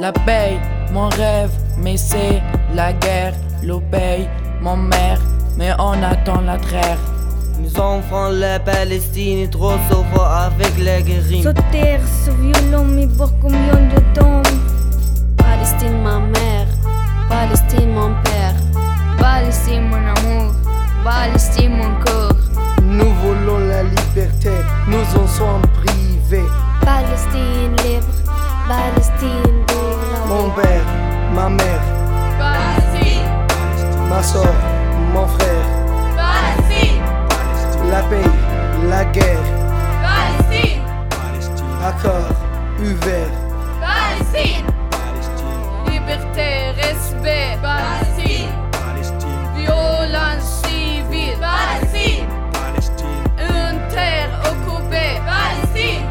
la paix, mon rêve, mais c'est la guerre. L'eau paye, mon mère, mais on attend la trêve. Mes enfants, la Palestine, trop souvent avec les guerriers. Sauter ce violon, mais pour combien de temps Palestine, ma mère, Palestine, mon père, Palestine, mon amour, Palestine, mon corps. Nous voulons la liberté, nous en sommes privés. Palestine libre, Palestine Palestine, liberté, respect, Palestine, violence civile, Palestine, une terre occupée, Palestine,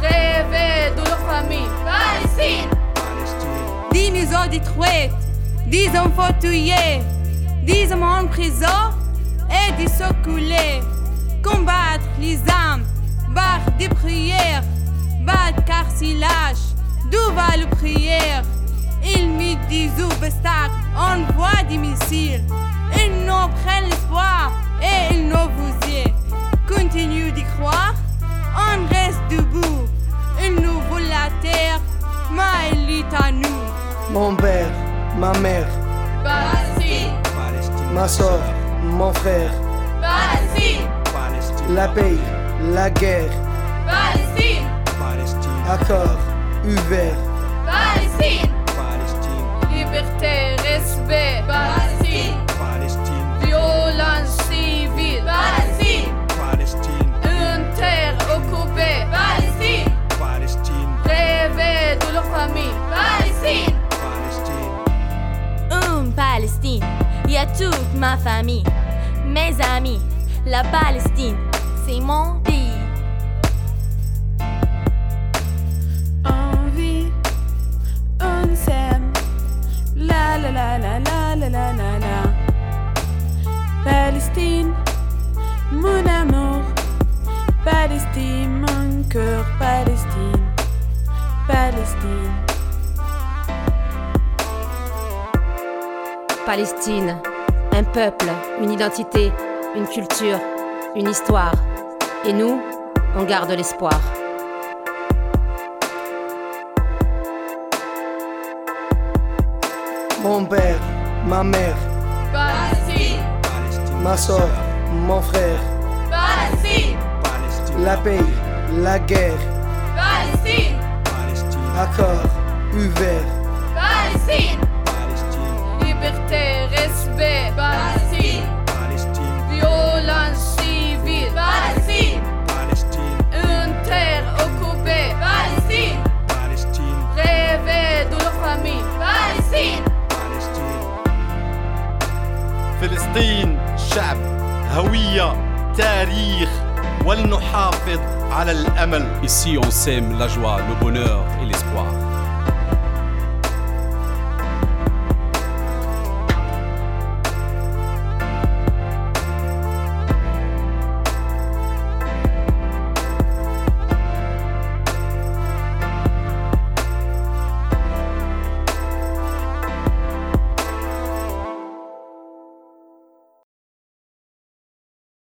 rêver de leur famille, Palestine, Dix maisons détruites, dix enfants tués, dix hommes en prison et dix coulés. Combattre les âmes, barre des prières, battre carcilage, d'où va le prière? Ils mettent des obstacles, envoient des missiles. Ils nous prennent l'espoir et ils nous bousillent. Continue d'y croire, on reste debout. Ils nous volent la terre, mais elle est à nous. Mon père, ma mère, Palestine, ma soeur, mon frère. Palestine, La paix, la guerre, Palestine, accord, ouvert. Palestine, liberté, respect, Palestine, violence civile, Palestine, une terre occupée, Palestine, rêver de leur famille, Palestine, Hum, Palestine, y a toute ma famille, mes amis. La Palestine, c'est mon pays. Cœur. Palestine, Palestine. Palestine, un peuple, une identité, une culture, une histoire. Et nous, on garde l'espoir. Mon père, ma mère, Palestine, ma soeur, mon frère. Palestine, La paix, la guerre, Palestine, accord, ouvert. Palestine, liberté, respect, Palestine, violence civile, Palestine, une terre occupée, Palestine, rêver de leur famille, Palestine. فلسطين شعب هوية تاريخ ولنحافظ على الأمل Ici, on sème la joie, le bonheur et l'espoir.